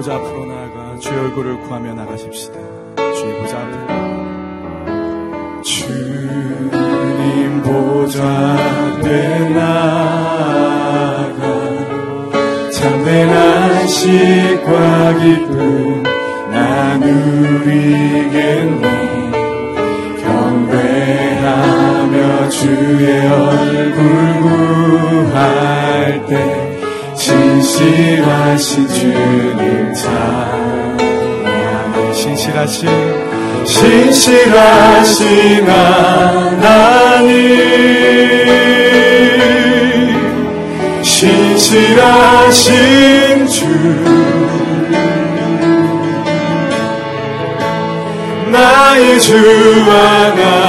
보좌 앞으로 나아가 주의 얼굴을 구하며 나가십시다. 주의 보좌 앞에 주님 보좌 앞에 나아가 참된 안식과 기쁨 나누리겠네. 경배하며 주의 얼굴 구할 때 신실하신 주 신실하신 신실하신 하나님. 신실하신 주. 나의 주 하나님은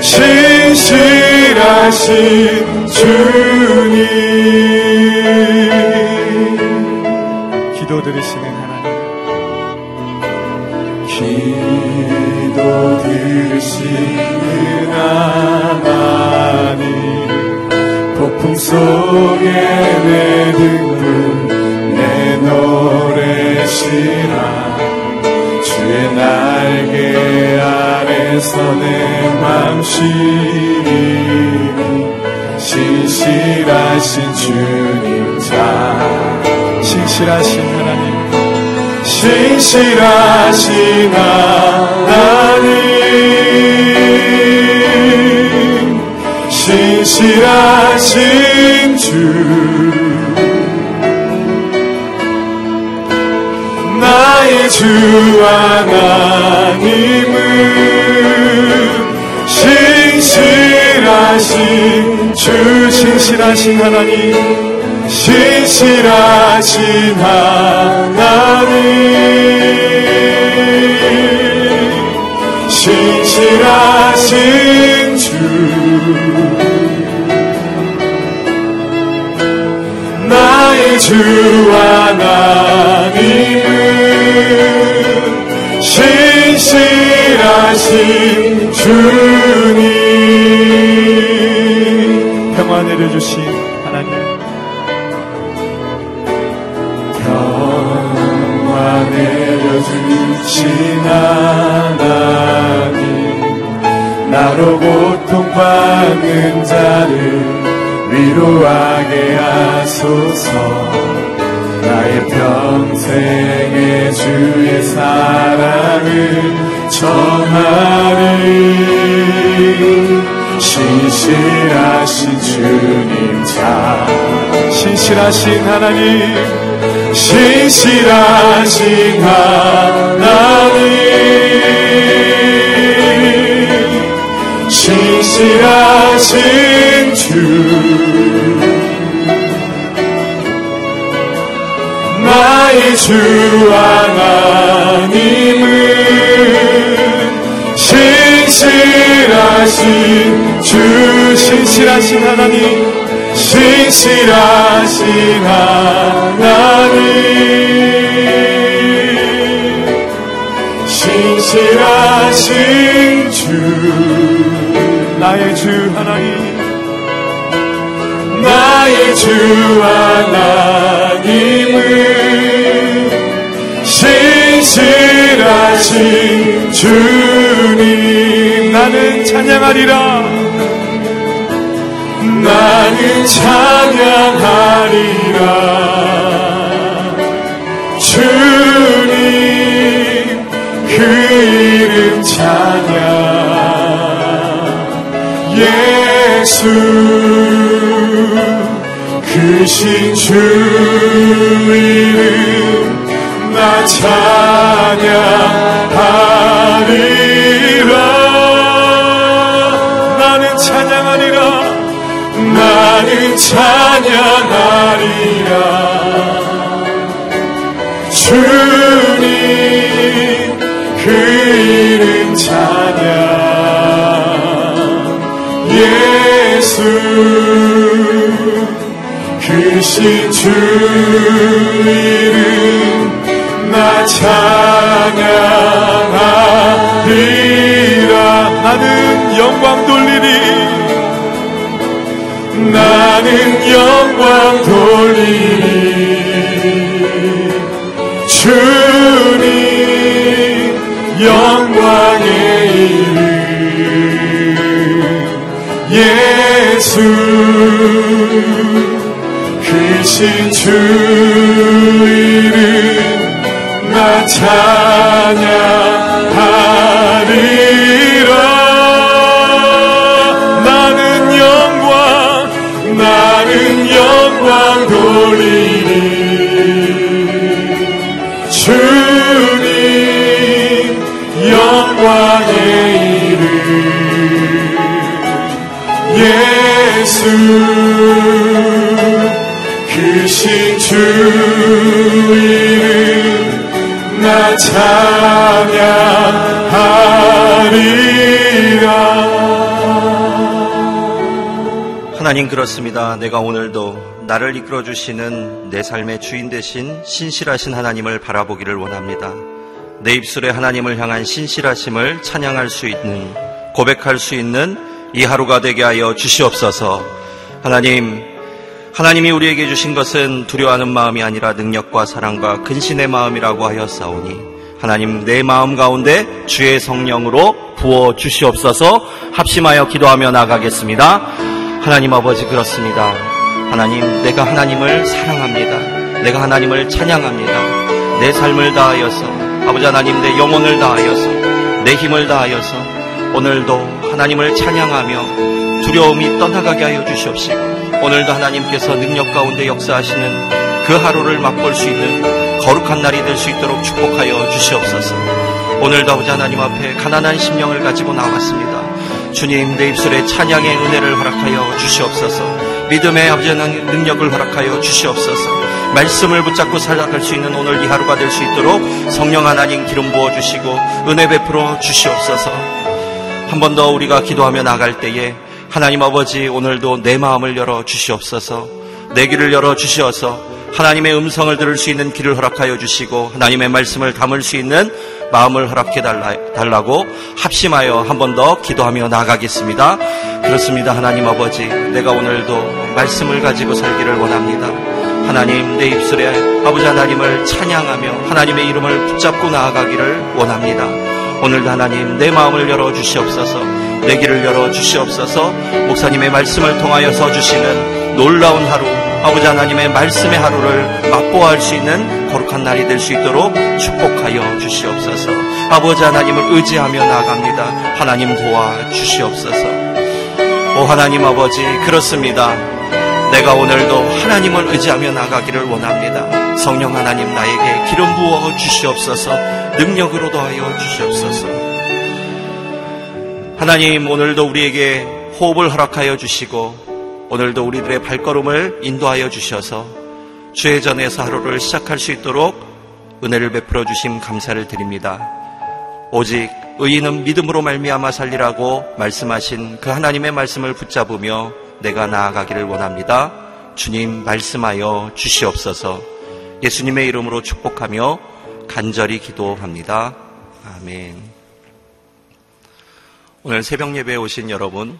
신실하신 주님 들으시는 하나님. 기도 들으시는 하나님. 폭풍 속에 내 등불 내 노래시라 주의 날개 아래서 내맘 쉬니 신실하신 주 신실하신 하나님. 신실하신 주. 나의 주 하나님은 신실하신 주 신실하신 하나님 신실하신 하나님. 신실하신 주. 나의 주 하나님은 신실하신 주님. 평화 내려주신 나로 고통받는 자를 위로하게 하소서. 나의 평생의 주의 사랑을 전하리. 신실하신 주님 자 신실하신 하나님 신실하신 하나님 신실하신 주 신실하신 하나님 신실하신 하나님. 신실하신 주 나의 주 하나님. 나의 주 하나님은 신실하신 주님 나는 찬양하리라. 나는 찬양하리라. 주님 그 이름 찬양. 예수 크신 주 이름. 나 찬양하리라. 나는 찬양하리라. 나는 찬양하리라. 주님 그 이름 찬양. 예수 크신 주 이름 나 찬양하리라. 나는 영광 돌리리. 나는 영광 돌리리. 주님 영광의 이름 예수 크신 주 이름 나 찬양하리라. 나는 영광 나는 영광 돌리리. 주님 영광의 이름. 예수 찬양하리라 하나님 그렇습니다. 내가 오늘도 나를 이끌어 주시는 내 삶의 주인 되신 신실하신 하나님을 바라보기를 원합니다. 내 입술에 하나님을 향한 신실하심을 찬양할 수 있는 고백할 수 있는 이 하루가 되게 하여 주시옵소서. 하나님 하나님이 우리에게 주신 것은 두려워하는 마음이 아니라 능력과 사랑과 근신의 마음이라고 하였사오니 하나님 내 마음 가운데 주의 성령으로 부어 주시옵소서 합심하여 기도하며 나가겠습니다. 하나님 아버지 그렇습니다. 하나님 내가 하나님을 사랑합니다. 내가 하나님을 찬양합니다. 내 삶을 다하여서 아버지 하나님 내 영혼을 다하여서 내 힘을 다하여서 오늘도 하나님을 찬양하며 두려움이 떠나가게 하여 주시옵시고 오늘도 하나님께서 능력 가운데 역사하시는 그 하루를 맛볼 수 있는 거룩한 날이 될 수 있도록 축복하여 주시옵소서. 오늘도 아버지 하나님 앞에 가난한 심령을 가지고 나왔습니다. 주님 내 입술에 찬양의 은혜를 허락하여 주시옵소서. 믿음의 아버지 하나님 능력을 허락하여 주시옵소서. 말씀을 붙잡고 살아갈 수 있는 오늘 이 하루가 될 수 있도록 성령 하나님 기름 부어 주시고 은혜 베풀어 주시옵소서. 한 번 더 우리가 기도하며 나갈 때에 하나님 아버지 오늘도 내 마음을 열어 주시옵소서. 내 귀를 열어 주시어서 하나님의 음성을 들을 수 있는 귀를 허락하여 주시고 하나님의 말씀을 담을 수 있는 마음을 허락해 달라, 고 합심하여 한 번 더 기도하며 나가겠습니다. 그렇습니다. 하나님 아버지, 내가 오늘도 말씀을 가지고 살기를 원합니다. 하나님, 내 입술에 아버지 하나님을 찬양하며 하나님의 이름을 붙잡고 나아가기를 원합니다. 오늘도 하나님, 내 마음을 열어 주시옵소서, 내 길을 열어 주시옵소서, 목사님의 말씀을 통하여서 주시는 놀라운 하루, 아버지 하나님의 말씀의 하루를 맛보아할 수 있는 거룩한 날이 될 수 있도록 축복하여 주시옵소서. 아버지 하나님을 의지하며 나갑니다. 하나님 도와 주시옵소서. 오 하나님 아버지 그렇습니다. 내가 오늘도 하나님을 의지하며 나가기를 원합니다. 성령 하나님 나에게 기름 부어 주시옵소서. 능력으로 도하여 주시옵소서. 하나님 오늘도 우리에게 호흡을 허락하여 주시고 오늘도 우리들의 발걸음을 인도하여 주셔서 주의 전에서 하루를 시작할 수 있도록 은혜를 베풀어 주심 감사를 드립니다. 오직 의인은 믿음으로 말미암아 살리라고 말씀하신 그 하나님의 말씀을 붙잡으며 내가 나아가기를 원합니다. 주님 말씀하여 주시옵소서. 예수님의 이름으로 축복하며 간절히 기도합니다. 아멘. 오늘 새벽 예배에 오신 여러분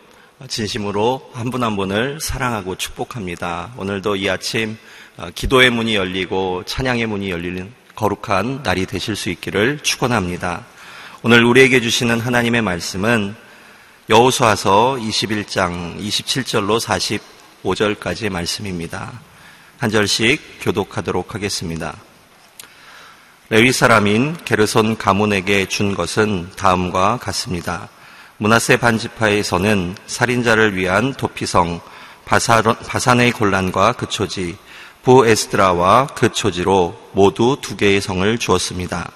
진심으로 한 분한 분을 사랑하고 축복합니다. 오늘도 이 아침 어, 기도의 문이 열리고 찬양의 문이 열리는 거룩한 날이 되실 수 있기를 축원합니다. 오늘 우리에게 주시는 하나님의 말씀은 여호수아서 21장 27절로 45절까지의 말씀입니다. 한 절씩 교독하도록 하겠습니다. 레위 사람인 게르손 가문에게 준 것은 다음과 같습니다. 문하세 반지파에서는 살인자를 위한 도피성 바산의 곤란과 그 초지 부에스드라와 그 초지로 모두 두 개의 성을 주었습니다.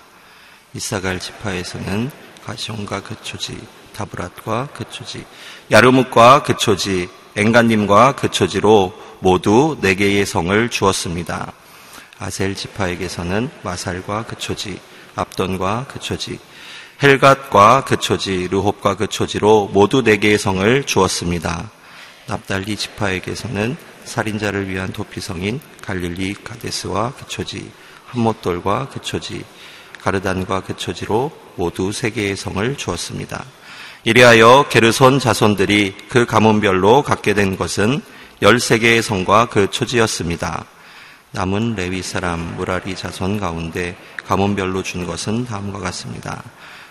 이사갈 지파에서는 가시온과 그 초지 다브랏과 그 초지 야르묵과 그 초지 엥간님과 그 초지로 모두 네 개의 성을 주었습니다. 아셀 지파에게서는 마살과 그 초지 압돈과 그 초지 헬갓과 그 초지, 르홉과 그 초지로 모두 네 개의 성을 주었습니다. 납달리 지파에게서는 살인자를 위한 도피성인 갈릴리 가데스와 그 초지, 한못돌과 그 초지, 가르단과 그 초지로 모두 세 개의 성을 주었습니다. 이리하여 게르손 자손들이 그 가문별로 갖게 된 것은 13개의 성과 그 초지였습니다. 남은 레위 사람 무라리 자손 가운데 가문별로 준 것은 다음과 같습니다.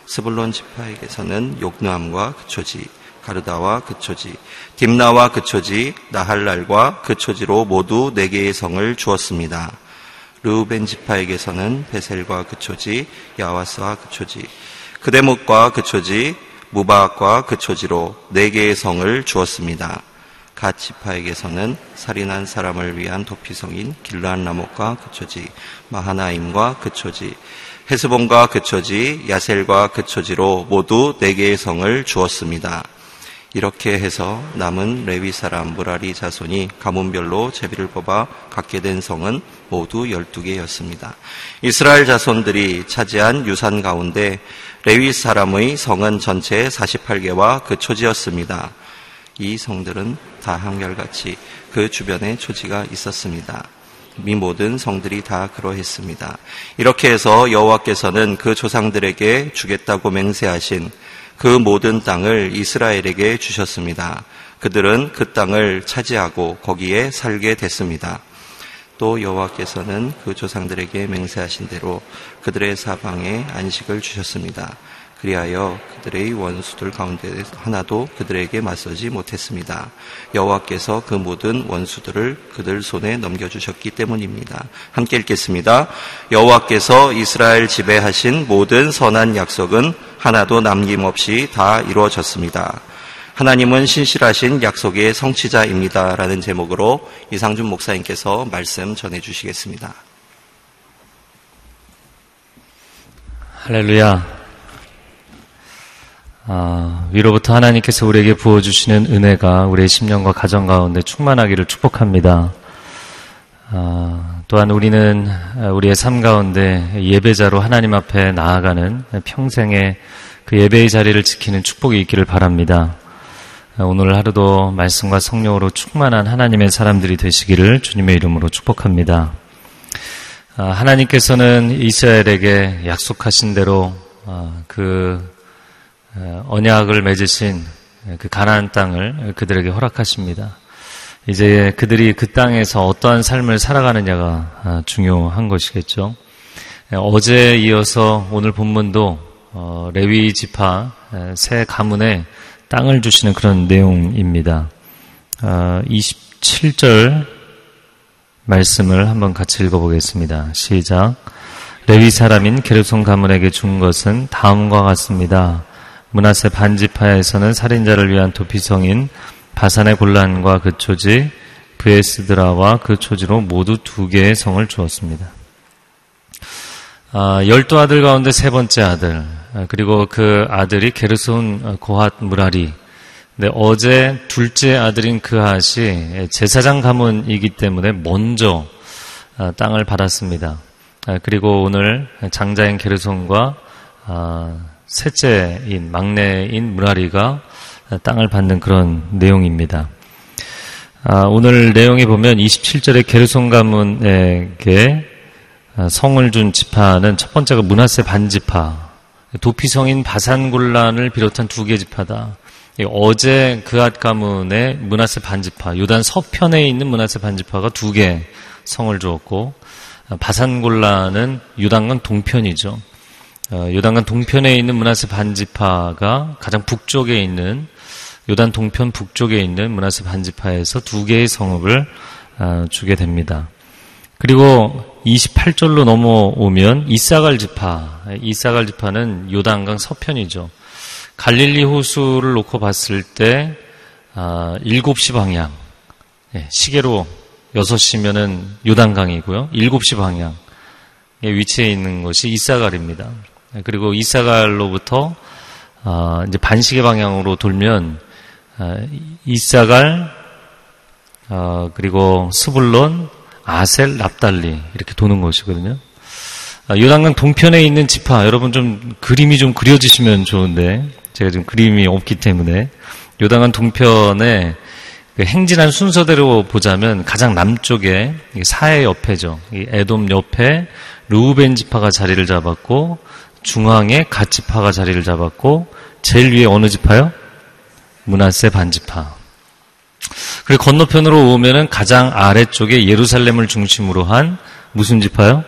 스불론 지파에게서는 욕누함과 그 초지, 가르다와 그 초지, 딥나와 그 초지, 나할랄과 그 초지로 모두 네 개의 성을 주었습니다. 르우벤 지파에게서는 베셀과 그 초지, 야와스와 그 초지, 그대목과 그 초지, 무바악과 그 초지로 네 개의 성을 주었습니다. 갓 지파에게서는 살인한 사람을 위한 도피성인 길르한 라목과 그 초지, 마하나임과 그 초지, 헤스본과 그초지, 야셀과 그초지로 모두 네 개의 성을 주었습니다. 이렇게 해서 남은 레위 사람 무라리 자손이 가문별로 제비를 뽑아 갖게 된 성은 모두 12개였습니다. 이스라엘 자손들이 차지한 유산 가운데 레위 사람의 성은 전체 48개와 그 초지였습니다. 이 성들은 다 한결같이 그 주변에 초지가 있었습니다. 이 모든 성들이 다 그러했습니다. 이렇게 해서 여호와께서는 그 조상들에게 주겠다고 맹세하신 그 모든 땅을 이스라엘에게 주셨습니다. 그들은 그 땅을 차지하고 거기에 살게 됐습니다. 또 여호와께서는 그 조상들에게 맹세하신 대로 그들의 사방에 안식을 주셨습니다. 그리하여 그들의 원수들 가운데 하나도 그들에게 맞서지 못했습니다. 여호와께서 그 모든 원수들을 그들 손에 넘겨주셨기 때문입니다. 함께 읽겠습니다. 여호와께서 이스라엘 지배하신 모든 선한 약속은 하나도 남김없이 다 이루어졌습니다. 하나님은 신실하신 약속의 성취자입니다. 라는 제목으로 이상준 목사님께서 말씀 전해 주시겠습니다. 할렐루야. 아, 위로부터 하나님께서 우리에게 부어주시는 은혜가 우리의 심령과 가정 가운데 충만하기를 축복합니다. 아, 또한 우리는 우리의 삶 가운데 예배자로 하나님 앞에 나아가는 평생의 그 예배의 자리를 지키는 축복이 있기를 바랍니다. 오늘 하루도 말씀과 성령으로 충만한 하나님의 사람들이 되시기를 주님의 이름으로 축복합니다. 아, 하나님께서는 이스라엘에게 약속하신 대로 아, 그 언약을 맺으신 그 가나안 땅을 그들에게 허락하십니다. 이제 그들이 그 땅에서 어떠한 삶을 살아가느냐가 아, 중요한 것이겠죠. 어제 이어서 오늘 본문도 어, 레위 지파 새 가문에 땅을 주시는 그런 내용입니다. 27절 아, 말씀을 한번 같이 읽어보겠습니다. 시작. 레위 사람인 게르손 가문에게 준 것은 다음과 같습니다. 문하세 반지파에서는 살인자를 위한 도피성인 바산의 곤란과 그 초지, 브에스드라와 그 초지로 모두 두 개의 성을 주었습니다. 아, 열두 아들 가운데 세 번째 아들, 아, 그리고 그 아들이 게르손 고핫 무라리. 근데 어제 둘째 아들인 그핫이 제사장 가문이기 때문에 먼저 아, 땅을 받았습니다. 아, 그리고 오늘 장자인 게르손과 셋째인 막내인 무라리가 땅을 받는 그런 내용입니다. 아, 오늘 내용에 보면 27절에 게르손 가문에게 아, 성을 준 지파는 첫 번째가 문하세 반지파, 도피성인 바산굴란을 비롯한 두 개 지파다. 어제 그앗 가문의 문하세 반지파, 요단 서편에 있는 문하세 반지파가 두 개 성을 주었고 아, 바산굴란은 유단강 동편이죠. 어, 요단강 동편에 있는 문하세 반지파가 가장 북쪽에 있는 요단 동편 북쪽에 있는 문하세 반지파에서 두 개의 성읍을 어, 주게 됩니다. 그리고 28절로 넘어오면 이사갈 지파, 이사갈 지파는 요단강 서편이죠. 갈릴리 호수를 놓고 봤을 때 7시 아, 방향, 예, 시계로 6시면은 요단강이고요. 7시 방향 위치해 있는 것이 이사갈입니다. 그리고 이사갈로부터 아, 이제 반시계 방향으로 돌면 아, 이사갈 어, 그리고 스불론, 아셀, 납달리 이렇게 도는 것이거든요. 아, 요단강 동편에 있는 지파 여러분 좀 그림이 좀 그려지시면 좋은데 제가 지금 그림이 없기 때문에 요단강 동편에 그 행진한 순서대로 보자면 가장 남쪽에 사해 옆에죠. 에돔 옆에 루우벤 지파가 자리를 잡았고 중앙에 갓 지파가 자리를 잡았고 제일 위에 어느 지파요? 문하세 반지파. 그리고 건너편으로 오면은 가장 아래쪽에 예루살렘을 중심으로 한 무슨 지파요?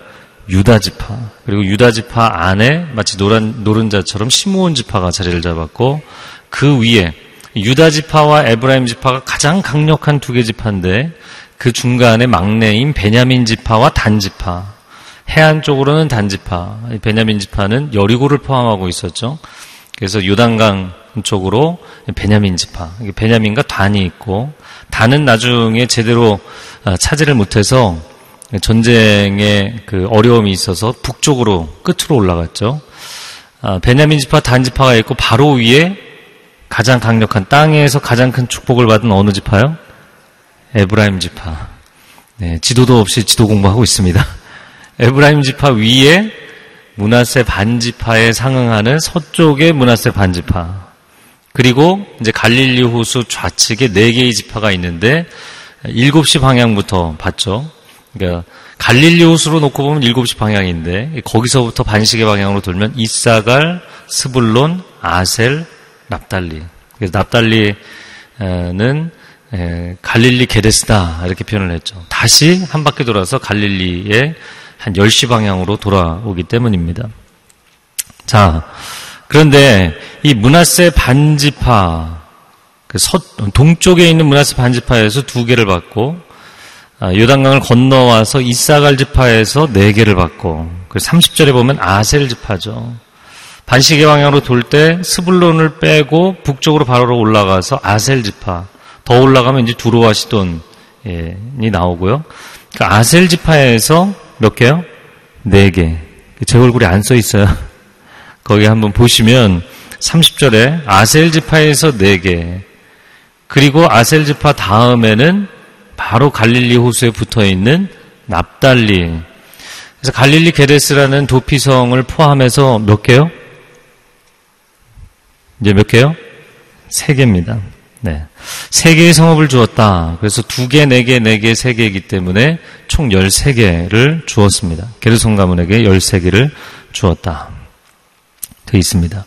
유다 지파. 그리고 유다 지파 안에 마치 노란, 노른자처럼 시므온 지파가 자리를 잡았고 그 위에 유다 지파와 에브라임 지파가 가장 강력한 두 개 지파인데 그 중간에 막내인 베냐민 지파와 단 지파. 해안 쪽으로는 단 지파. 베냐민 지파는 여리고를 포함하고 있었죠. 그래서 요단강 쪽으로 베냐민 지파. 베냐민과 단이 있고 단은 나중에 제대로 아, 차지를 못해서 전쟁에 그 어려움이 있어서 북쪽으로 끝으로 올라갔죠. 아, 베냐민 지파 단 지파가 있고 바로 위에 가장 강력한 땅에서 가장 큰 축복을 받은 어느 지파요? 에브라임 지파. 네, 지도도 없이 지도 공부하고 있습니다. 에브라임 지파 위에 므낫세 반지파에 상응하는 서쪽의 므낫세 반지파. 그리고 이제 갈릴리 호수 좌측에 네 개의 지파가 있는데 7시 방향부터 봤죠. 그러니까 갈릴리 호수로 놓고 보면 7시 방향인데 거기서부터 반시계 방향으로 돌면 이사갈, 스불론, 아셀, 납달리. 그래서 납달리는 갈릴리 게데스다 이렇게 표현을 했죠. 다시 한 바퀴 돌아서 갈릴리의 한 10시 방향으로 돌아오기 때문입니다. 자, 그런데 이 문하세 반지파, 그 서, 동쪽에 있는 문하세 반지파에서 두 개를 받고, 아, 요단강을 건너와서 이사갈 지파에서 네 개를 받고, 그 30절에 보면 아셀 지파죠. 반시계 방향으로 돌 때 스불론을 빼고 북쪽으로 바로 올라가서 아셀 지파. 더 올라가면 이제 두로와 시돈이 나오고요. 그 아셀 지파에서 몇 개요? 네 개. 제 얼굴이 안 써 있어요. 거기 한번 보시면 30절에 아셀 지파에서 4개 그리고 아셀 지파 다음에는 바로 갈릴리 호수에 붙어 있는 납달리 그래서 갈릴리 게데스라는 도피성을 포함해서 몇 개요? 이제 몇 개요? 세 개입니다. 네. 세 개의 성읍을 주었다. 그래서 두 개, 네 개, 네 개, 세 개이기 때문에 총 13개를 주었습니다. 게르손 가문에게 13개를 주었다. 되어 있습니다.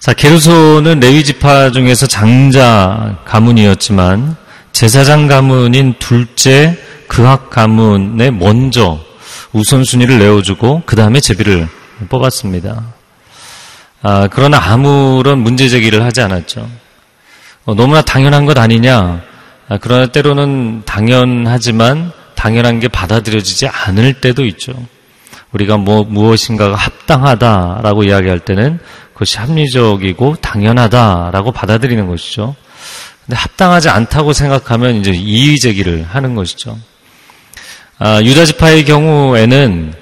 자, 게르손은 레위 지파 중에서 장자 가문이었지만 제사장 가문인 둘째 그학 가문에 먼저 우선순위를 내어주고 그 다음에 제비를 뽑았습니다. 아, 그러나 아무런 문제 제기를 하지 않았죠. 어, 너무나 당연한 것 아니냐. 아, 그러나 때로는 당연하지만 당연한 게 받아들여지지 않을 때도 있죠. 우리가 뭐 무엇인가가 합당하다라고 이야기할 때는 그것이 합리적이고 당연하다라고 받아들이는 것이죠. 근데 합당하지 않다고 생각하면 이제 이의 제기를 하는 것이죠. 아, 유다 지파의 경우에는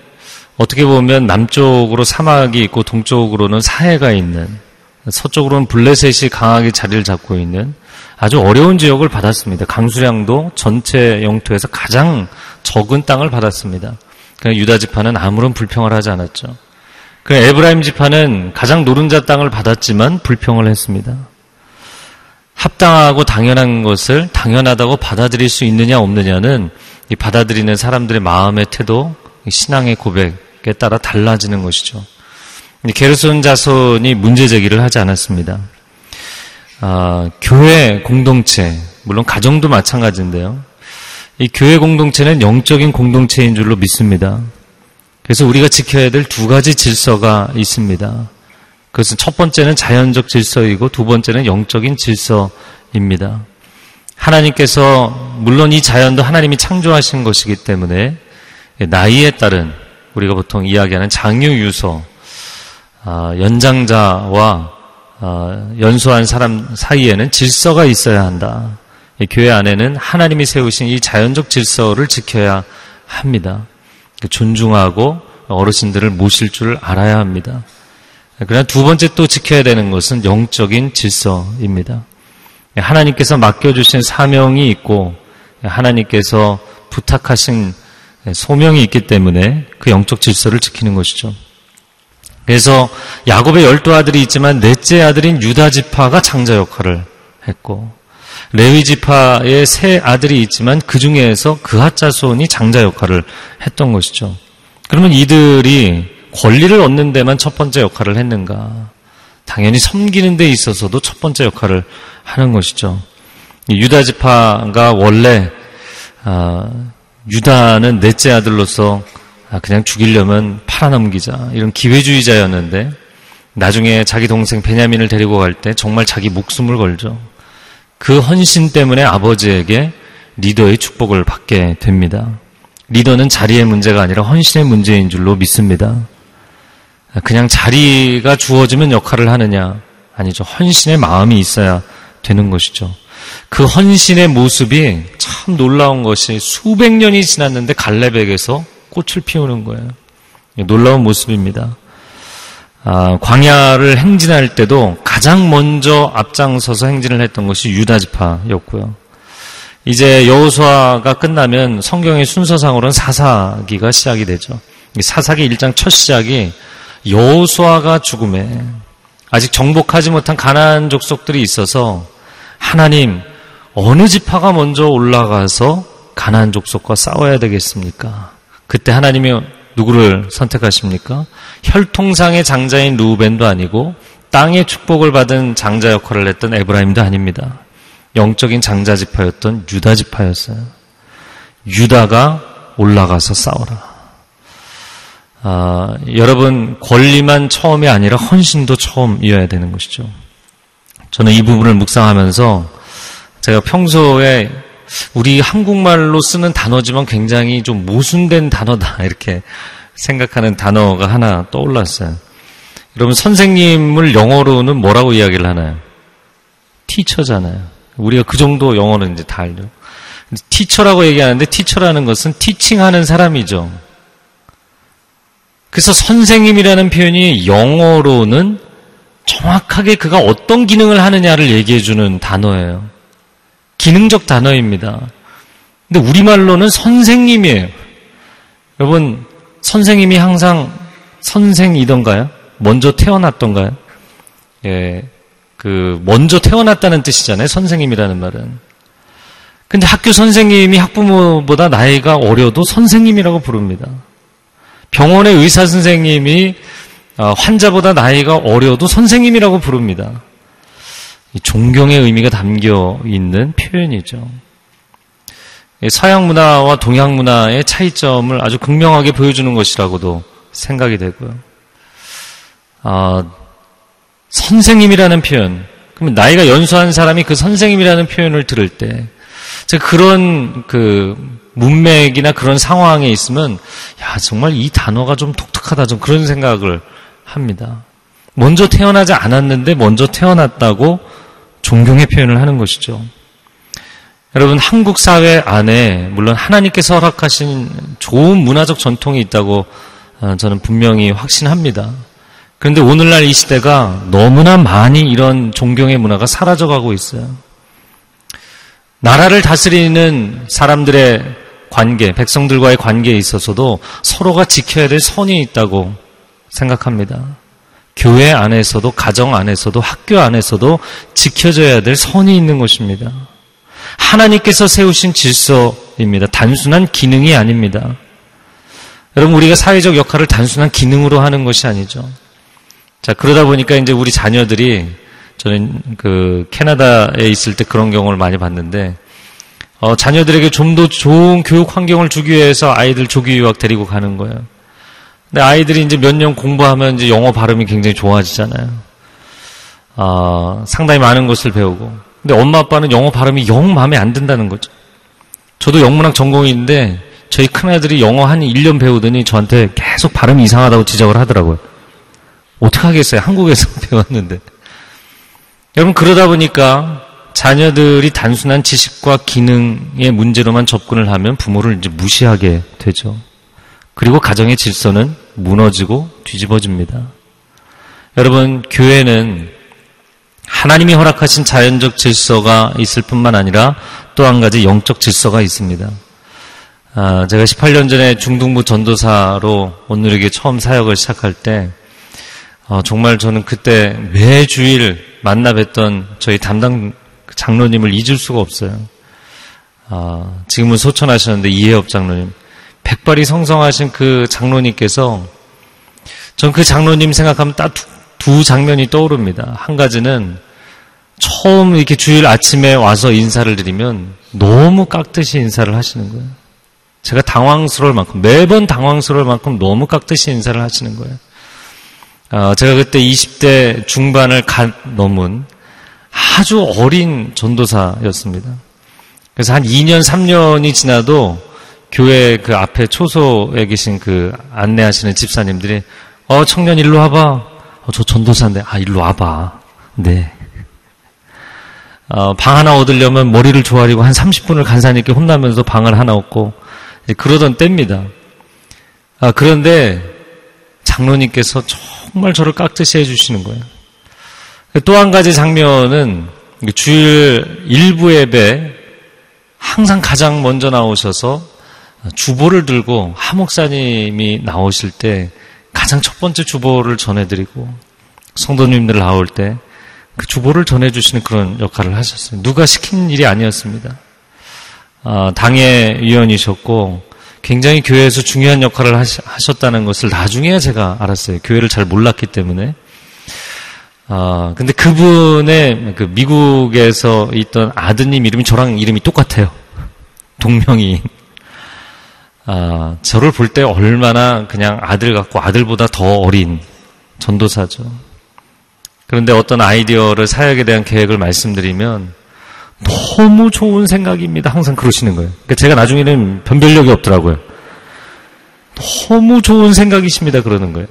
어떻게 보면 남쪽으로 사막이 있고 동쪽으로는 사해가 있는 서쪽으로는 블레셋이 강하게 자리를 잡고 있는 아주 어려운 지역을 받았습니다. 강수량도 전체 영토에서 가장 적은 땅을 받았습니다. 그러니까 유다 지파는 아무런 불평을 하지 않았죠. 그 에브라임 지파는 가장 노른자 땅을 받았지만 불평을 했습니다. 합당하고 당연한 것을 당연하다고 받아들일 수 있느냐 없느냐는 이 받아들이는 사람들의 마음의 태도, 신앙의 고백에 따라 달라지는 것이죠. 게르손 자손이 문제 제기를 하지 않았습니다. 아, 교회 공동체, 물론 가정도 마찬가지인데요. 이 교회 공동체는 영적인 공동체인 줄로 믿습니다. 그래서 우리가 지켜야 될 두 가지 질서가 있습니다. 그것은 첫 번째는 자연적 질서이고 두 번째는 영적인 질서입니다. 하나님께서 물론 이 자연도 하나님이 창조하신 것이기 때문에 나이에 따른 우리가 보통 이야기하는 장유유서 아, 연장자와 아, 연소한 사람 사이에는 질서가 있어야 한다. 교회 안에는 하나님이 세우신 이 자연적 질서를 지켜야 합니다. 존중하고 어르신들을 모실 줄 알아야 합니다. 그러나 두 번째 또 지켜야 되는 것은 영적인 질서입니다. 하나님께서 맡겨주신 사명이 있고 하나님께서 부탁하신 소명이 있기 때문에 그 영적 질서를 지키는 것이죠. 그래서 야곱의 열두 아들이 있지만 넷째 아들인 유다 지파가 장자 역할을 했고 레위 지파의 세 아들이 있지만 그 중에서 그하 자손이 장자 역할을 했던 것이죠. 그러면 이들이 권리를 얻는 데만 첫 번째 역할을 했는가? 당연히 섬기는 데 있어서도 첫 번째 역할을 하는 것이죠. 유다 지파가 원래 아, 유다는 넷째 아들로서 아, 그냥 죽이려면 팔아넘기자 이런 기회주의자였는데 나중에 자기 동생 베냐민을 데리고 갈 때 정말 자기 목숨을 걸죠. 그 헌신 때문에 아버지에게 리더의 축복을 받게 됩니다. 리더는 자리의 문제가 아니라 헌신의 문제인 줄로 믿습니다. 그냥 자리가 주어지면 역할을 하느냐? 아니죠. 헌신의 마음이 있어야 되는 것이죠. 그 헌신의 모습이 참 놀라운 것이 수백 년이 지났는데 갈래백에서 꽃을 피우는 거예요. 놀라운 모습입니다. 아, 광야를 행진할 때도 가장 먼저 앞장서서 행진을 했던 것이 유다 지파였고요. 이제 여호수아가 끝나면 성경의 순서상으로는 사사기가 시작이 되죠. 사사기 1장 첫 시작이 여호수아가 죽음에 아직 정복하지 못한 가나안 족속들이 있어서 하나님 어느 지파가 먼저 올라가서 가나안 족속과 싸워야 되겠습니까? 그때 하나님이 누구를 선택하십니까? 혈통상의 장자인 루벤도 아니고 땅의 축복을 받은 장자 역할을 했던 에브라임도 아닙니다. 영적인 장자 지파였던 유다 지파였어요. 유다가 올라가서 싸워라. 아, 여러분 권리만 처음이 아니라 헌신도 처음이어야 되는 것이죠. 저는 이 부분을 묵상하면서 제가 평소에 우리 한국말로 쓰는 단어지만 굉장히 좀 모순된 단어다 이렇게 생각하는 단어가 하나 떠올랐어요. 여러분 선생님을 영어로는 뭐라고 이야기를 하나요? 티처잖아요. 우리가 그 정도 영어는 이제 다 알죠. 티처라고 얘기하는데 티처라는 것은 티칭하는 사람이죠. 그래서 선생님이라는 표현이 영어로는 정확하게 그가 어떤 기능을 하느냐를 얘기해주는 단어예요. 기능적 단어입니다. 근데 우리말로는 선생님이에요. 여러분, 선생님이 항상 선생이던가요? 먼저 태어났던가요? 예, 그, 먼저 태어났다는 뜻이잖아요. 선생님이라는 말은. 근데 학교 선생님이 학부모보다 나이가 어려도 선생님이라고 부릅니다. 병원의 의사 선생님이 어, 환자보다 나이가 어려도 선생님이라고 부릅니다. 존경의 의미가 담겨 있는 표현이죠. 서양 문화와 동양 문화의 차이점을 아주 극명하게 보여주는 것이라고도 생각이 되고요. 아, 선생님이라는 표현. 그러면 나이가 연수한 사람이 그 선생님이라는 표현을 들을 때, 제가 그런 그 문맥이나 그런 상황에 있으면, 야, 정말 이 단어가 좀 독특하다, 좀 그런 생각을 합니다. 먼저 태어나지 않았는데 먼저 태어났다고 존경의 표현을 하는 것이죠. 여러분, 한국 사회 안에 물론 하나님께서 허락하신 좋은 문화적 전통이 있다고 어, 저는 분명히 확신합니다. 그런데 오늘날 이 시대가 너무나 많이 이런 존경의 문화가 사라져가고 있어요. 나라를 다스리는 사람들의 관계, 백성들과의 관계에 있어서도 서로가 지켜야 될 선이 있다고 생각합니다. 교회 안에서도 가정 안에서도 학교 안에서도 지켜져야 될 선이 있는 것입니다. 하나님께서 세우신 질서입니다. 단순한 기능이 아닙니다. 여러분 우리가 사회적 역할을 단순한 기능으로 하는 것이 아니죠. 자 그러다 보니까 이제 우리 자녀들이 저는 그 캐나다에 있을 때 그런 경우를 많이 봤는데 어, 자녀들에게 좀 더 좋은 교육 환경을 주기 위해서 아이들 조기 유학 데리고 가는 거예요. 근데 아이들이 이제 몇 년 공부하면 이제 영어 발음이 굉장히 좋아지잖아요. 어, 상당히 많은 것을 배우고. 근데 엄마 아빠는 영어 발음이 영 마음에 안 든다는 거죠. 저도 영문학 전공인데 저희 큰아들이 영어 한 1년 배우더니 저한테 계속 발음이 이상하다고 지적을 하더라고요. 어떡하겠어요. 한국에서 배웠는데. 여러분 그러다 보니까 자녀들이 단순한 지식과 기능의 문제로만 접근을 하면 부모를 이제 무시하게 되죠. 그리고 가정의 질서는 무너지고 뒤집어집니다. 여러분, 교회는 하나님이 허락하신 자연적 질서가 있을 뿐만 아니라 또 한 가지 영적 질서가 있습니다. 아, 제가 18년 전에 중등부 전도사로 오늘에게 처음 사역을 시작할 때 어, 정말 저는 그때 매주일 만나 뵀던 저희 담당 장로님을 잊을 수가 없어요. 아, 지금은 소천하셨는데 이해업 장로님. 백발이 성성하신 그 장로님께서 전 그 장로님 생각하면 딱 두 장면이 떠오릅니다. 한 가지는 처음 이렇게 주일 아침에 와서 인사를 드리면 너무 깍듯이 인사를 하시는 거예요. 제가 당황스러울 만큼, 매번 당황스러울 만큼 너무 깍듯이 인사를 하시는 거예요. 어, 제가 그때 20대 중반을 갓 넘은 아주 어린 전도사였습니다. 그래서 한 2년, 3년이 지나도 교회 그 앞에 초소에 계신 그 안내하시는 집사님들이 어, 청년 일로 와봐. 어, 저 전도사인데, 아, 일로 와봐. 네. 어, 방 하나 얻으려면 머리를 조아리고 한 30분을 간사님께 혼나면서 방을 하나 얻고 그러던 때입니다. 아, 그런데 장로님께서 정말 저를 깍듯이 해주시는 거예요. 또 한 가지 장면은 주일 일부 예배 항상 가장 먼저 나오셔서 주보를 들고 하 목사님이 나오실 때 가장 첫 번째 주보를 전해드리고 성도님들 나올 때 그 주보를 전해주시는 그런 역할을 하셨어요. 누가 시킨 일이 아니었습니다. 어, 당의 위원이셨고 굉장히 교회에서 중요한 역할을 하셨다는 것을 나중에 제가 알았어요. 교회를 잘 몰랐기 때문에. 어, 근데 그분의 그 미국에서 있던 아드님 이름이 저랑 이름이 똑같아요. 동명이. 아, 저를 볼 때 얼마나 그냥 아들 같고 아들보다 더 어린 전도사죠. 그런데 어떤 아이디어를 사역에 대한 계획을 말씀드리면 너무 좋은 생각입니다. 항상 그러시는 거예요. 그러니까 제가 나중에는 변별력이 없더라고요. 너무 좋은 생각이십니다. 그러는 거예요.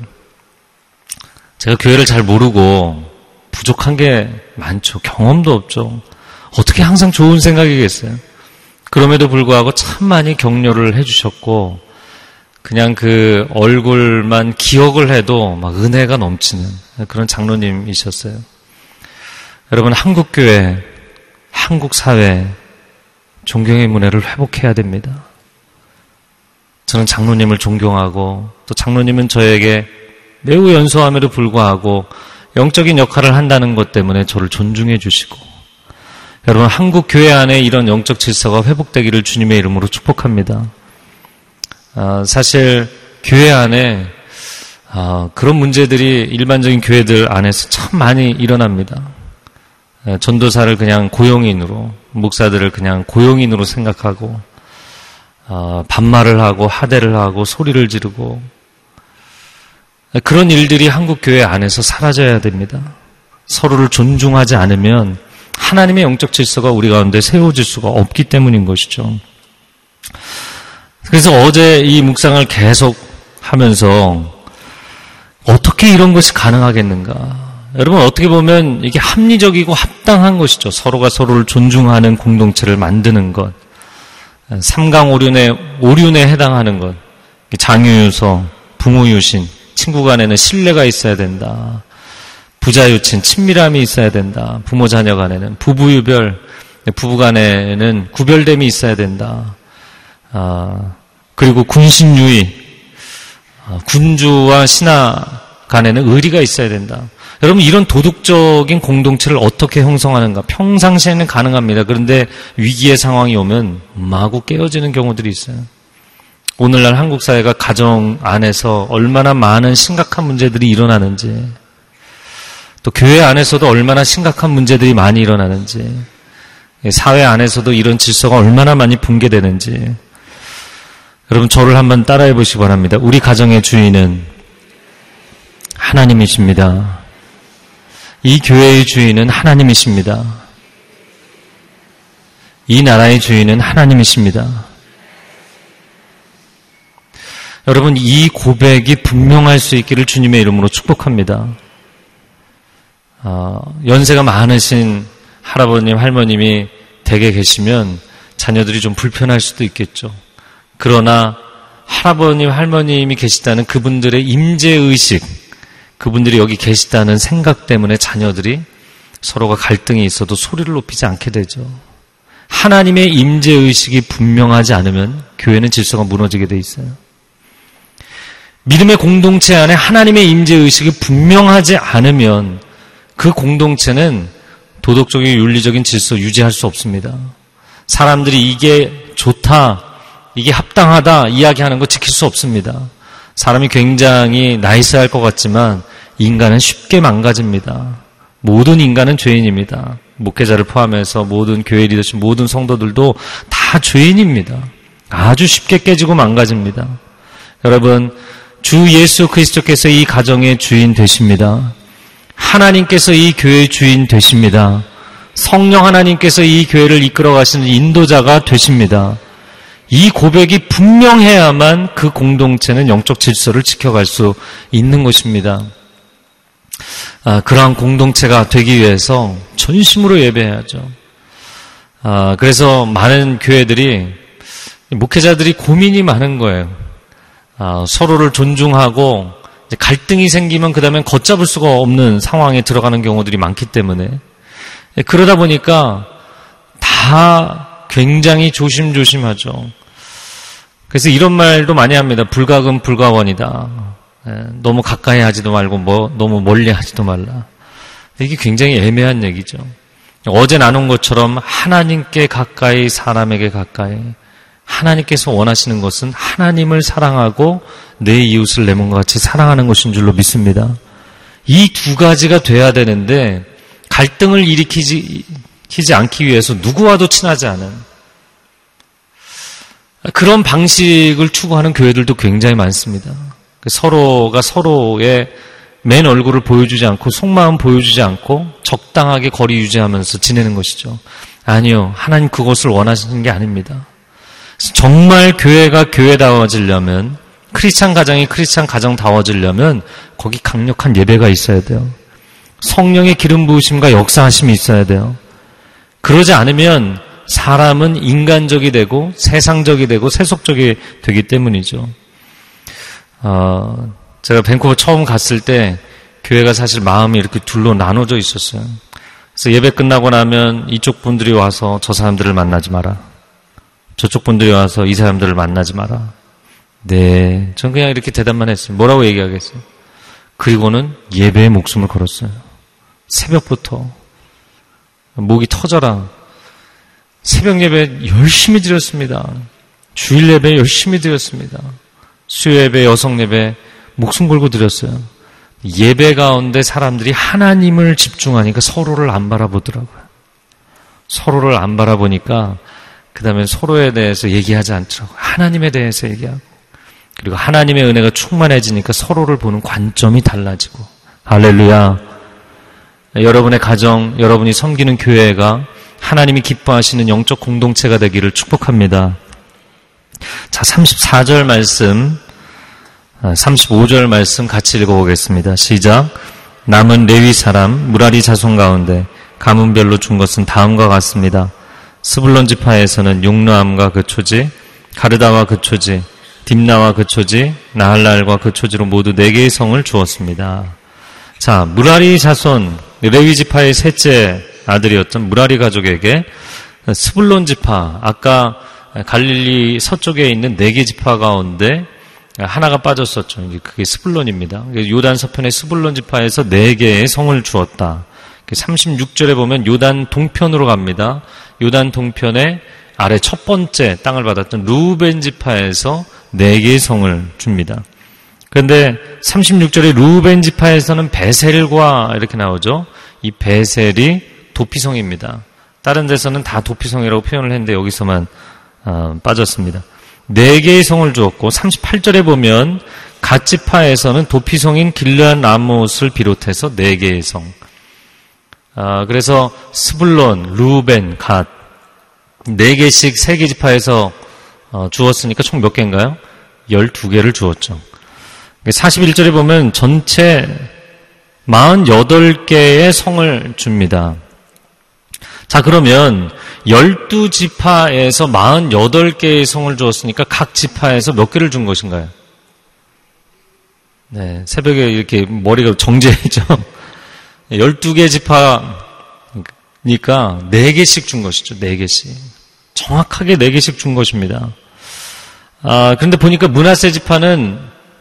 제가 교회를 잘 모르고 부족한 게 많죠. 경험도 없죠. 어떻게 항상 좋은 생각이겠어요? 그럼에도 불구하고 참 많이 격려를 해주셨고, 그냥 그 얼굴만 기억을 해도 막 은혜가 넘치는 그런 장로님이셨어요. 여러분, 한국 교회, 한국 사회, 존경의 문화를 회복해야 됩니다. 저는 장로님을 존경하고, 또 장로님은 저에게 매우 연소함에도 불구하고 영적인 역할을 한다는 것 때문에 저를 존중해 주시고, 여러분, 한국 교회 안에 이런 영적 질서가 회복되기를 주님의 이름으로 축복합니다. 아, 사실 교회 안에 아, 그런 문제들이 일반적인 교회들 안에서 참 많이 일어납니다. 아, 전도사를 그냥 고용인으로, 목사들을 그냥 고용인으로 생각하고, 아, 반말을 하고, 하대를 하고, 소리를 지르고, 그런 일들이 한국 교회 안에서 사라져야 됩니다. 서로를 존중하지 않으면 하나님의 영적 질서가 우리 가운데 세워질 수가 없기 때문인 것이죠. 그래서 어제 이 묵상을 계속 하면서 어떻게 이런 것이 가능하겠는가? 여러분 어떻게 보면 이게 합리적이고 합당한 것이죠. 서로가 서로를 존중하는 공동체를 만드는 것. 삼강오륜의 오륜에 해당하는 것. 장유유서, 부모유신, 친구 간에는 신뢰가 있어야 된다. 부자 유친, 친밀함이 있어야 된다. 부모 자녀 간에는 부부 유별, 부부 간에는 구별됨이 있어야 된다. 아, 그리고 군신 유의, 아, 군주와 신하 간에는 의리가 있어야 된다. 여러분 이런 도덕적인 공동체를 어떻게 형성하는가? 평상시에는 가능합니다. 그런데 위기의 상황이 오면 마구 깨어지는 경우들이 있어요. 오늘날 한국 사회가 가정 안에서 얼마나 많은 심각한 문제들이 일어나는지 또 교회 안에서도 얼마나 심각한 문제들이 많이 일어나는지, 사회 안에서도 이런 질서가 얼마나 많이 붕괴되는지, 여러분 저를 한번 따라해 보시기 바랍니다. 우리 가정의 주인은 하나님이십니다. 이 교회의 주인은 하나님이십니다. 이 나라의 주인은 하나님이십니다. 여러분, 이 고백이 분명할 수 있기를 주님의 이름으로 축복합니다. 어, 연세가 많으신 할아버님, 할머님이 댁에 계시면 자녀들이 좀 불편할 수도 있겠죠. 그러나 할아버님, 할머님이 계시다는 그분들의 임재의식, 그분들이 여기 계시다는 생각 때문에 자녀들이 서로가 갈등이 있어도 소리를 높이지 않게 되죠. 하나님의 임재의식이 분명하지 않으면 교회는 질서가 무너지게 돼 있어요. 믿음의 공동체 안에 하나님의 임재의식이 분명하지 않으면 그 공동체는 도덕적인 윤리적인 질서 유지할 수 없습니다. 사람들이 이게 좋다, 이게 합당하다 이야기하는 거 지킬 수 없습니다. 사람이 굉장히 나이스할 것 같지만 인간은 쉽게 망가집니다. 모든 인간은 죄인입니다. 목회자를 포함해서 모든 교회 리더십 모든 성도들도 다 죄인입니다. 아주 쉽게 깨지고 망가집니다. 여러분 주 예수 그리스도께서 이 가정의 주인 되십니다. 하나님께서 이 교회의 주인 되십니다. 성령 하나님께서 이 교회를 이끌어 가시는 인도자가 되십니다. 이 고백이 분명해야만 그 공동체는 영적 질서를 지켜갈 수 있는 것입니다. 아, 그러한 공동체가 되기 위해서 전심으로 예배해야죠. 아, 그래서 많은 교회들이 목회자들이 고민이 많은 거예요. 아, 서로를 존중하고 갈등이 생기면 그 다음에 걷잡을 수가 없는 상황에 들어가는 경우들이 많기 때문에 그러다 보니까 다 굉장히 조심조심하죠. 그래서 이런 말도 많이 합니다. 불가금 불가원이다. 예, 너무 가까이 하지도 말고 뭐, 너무 멀리 하지도 말라. 이게 굉장히 애매한 얘기죠. 어제 나눈 것처럼 하나님께 가까이 사람에게 가까이 하나님께서 원하시는 것은 하나님을 사랑하고 내 이웃을 내 몸과 같이 사랑하는 것인 줄로 믿습니다. 이 두 가지가 돼야 되는데 갈등을 일으키지 키지 않기 위해서 누구와도 친하지 않은 그런 방식을 추구하는 교회들도 굉장히 많습니다. 그 서로가 서로의 맨 얼굴을 보여주지 않고 속마음 보여주지 않고 적당하게 거리 유지하면서 지내는 것이죠. 아니요. 하나님 그것을 원하시는 게 아닙니다. 정말 교회가 교회다워지려면 크리스찬 가정이 크리스찬 가정다워지려면 거기 강력한 예배가 있어야 돼요. 성령의 기름 부으심과 역사하심이 있어야 돼요. 그러지 않으면 사람은 인간적이 되고 세상적이 되고 세속적이 되기 때문이죠. 어, 제가 밴쿠버 처음 갔을 때 교회가 사실 마음이 이렇게 둘로 나눠져 있었어요. 그래서 예배 끝나고 나면 이쪽 분들이 와서 저 사람들을 만나지 마라. 저쪽 분들이 와서 이 사람들을 만나지 마라. 네. 전 그냥 이렇게 대답만 했어요. 뭐라고 얘기하겠어요? 그리고는 예배에 목숨을 걸었어요. 새벽부터. 목이 터져라. 새벽 예배 열심히 드렸습니다. 주일 예배 열심히 드렸습니다. 수요 예배, 여성 예배 목숨 걸고 드렸어요. 예배 가운데 사람들이 하나님을 집중하니까 서로를 안 바라보더라고요. 서로를 안 바라보니까 그 다음에 서로에 대해서 얘기하지 않더라고요. 하나님에 대해서 얘기하고. 그리고 하나님의 은혜가 충만해지니까 서로를 보는 관점이 달라지고. 할렐루야. 여러분의 가정, 여러분이 섬기는 교회가 하나님이 기뻐하시는 영적 공동체가 되기를 축복합니다. 자, 34절 말씀, 35절 아, 말씀 같이 읽어보겠습니다. 시작. 남은 레위 사람, 무라리 자손 가운데 가문별로 준 것은 다음과 같습니다. 스불론 지파에서는 용노암과 그 초지, 가르다와 그 초지, 딥나와 그 초지, 나할랄과 그 초지로 모두 네 개의 성을 주었습니다. 자, 므라리 자손 레위 지파의 셋째 아들이었던 므라리 가족에게 스불론 지파, 아까 갈릴리 서쪽에 있는 네 개 지파 가운데 하나가 빠졌었죠. 그게 스불론입니다. 요단 서편의 스불론 지파에서 네 개의 성을 주었다. 36절에 보면 요단 동편으로 갑니다. 요단 동편의 아래 첫 번째 땅을 받았던 루벤 지파에서 네 개의 성을 줍니다. 그런데 36절에 루벤 지파에서는 베셀과 이렇게 나오죠. 이 베셀이 도피성입니다. 다른 데서는 다 도피성이라고 표현을 했는데 여기서만 어, 빠졌습니다. 네 개의 성을 주었고 38절에 보면 갓지파에서는 도피성인 길르한 라못을 비롯해서 네 개의 성. 아, 그래서 스불론, 루벤, 갓, 네 개씩 세 개 지파에서 어, 주었으니까 총 몇 개인가요? 12개를 주었죠. 41절에 보면 전체 48개의 성을 줍니다. 자, 그러면 12지파에서 48개의 성을 주었으니까 각 지파에서 몇 개를 준 것인가요? 네, 새벽에 이렇게 머리가 정제해죠. 12개 지파니까 4개씩 준 것이죠. 4개씩. 정확하게 4개씩 준 것입니다. 아, 그런데 보니까 문하세 지파는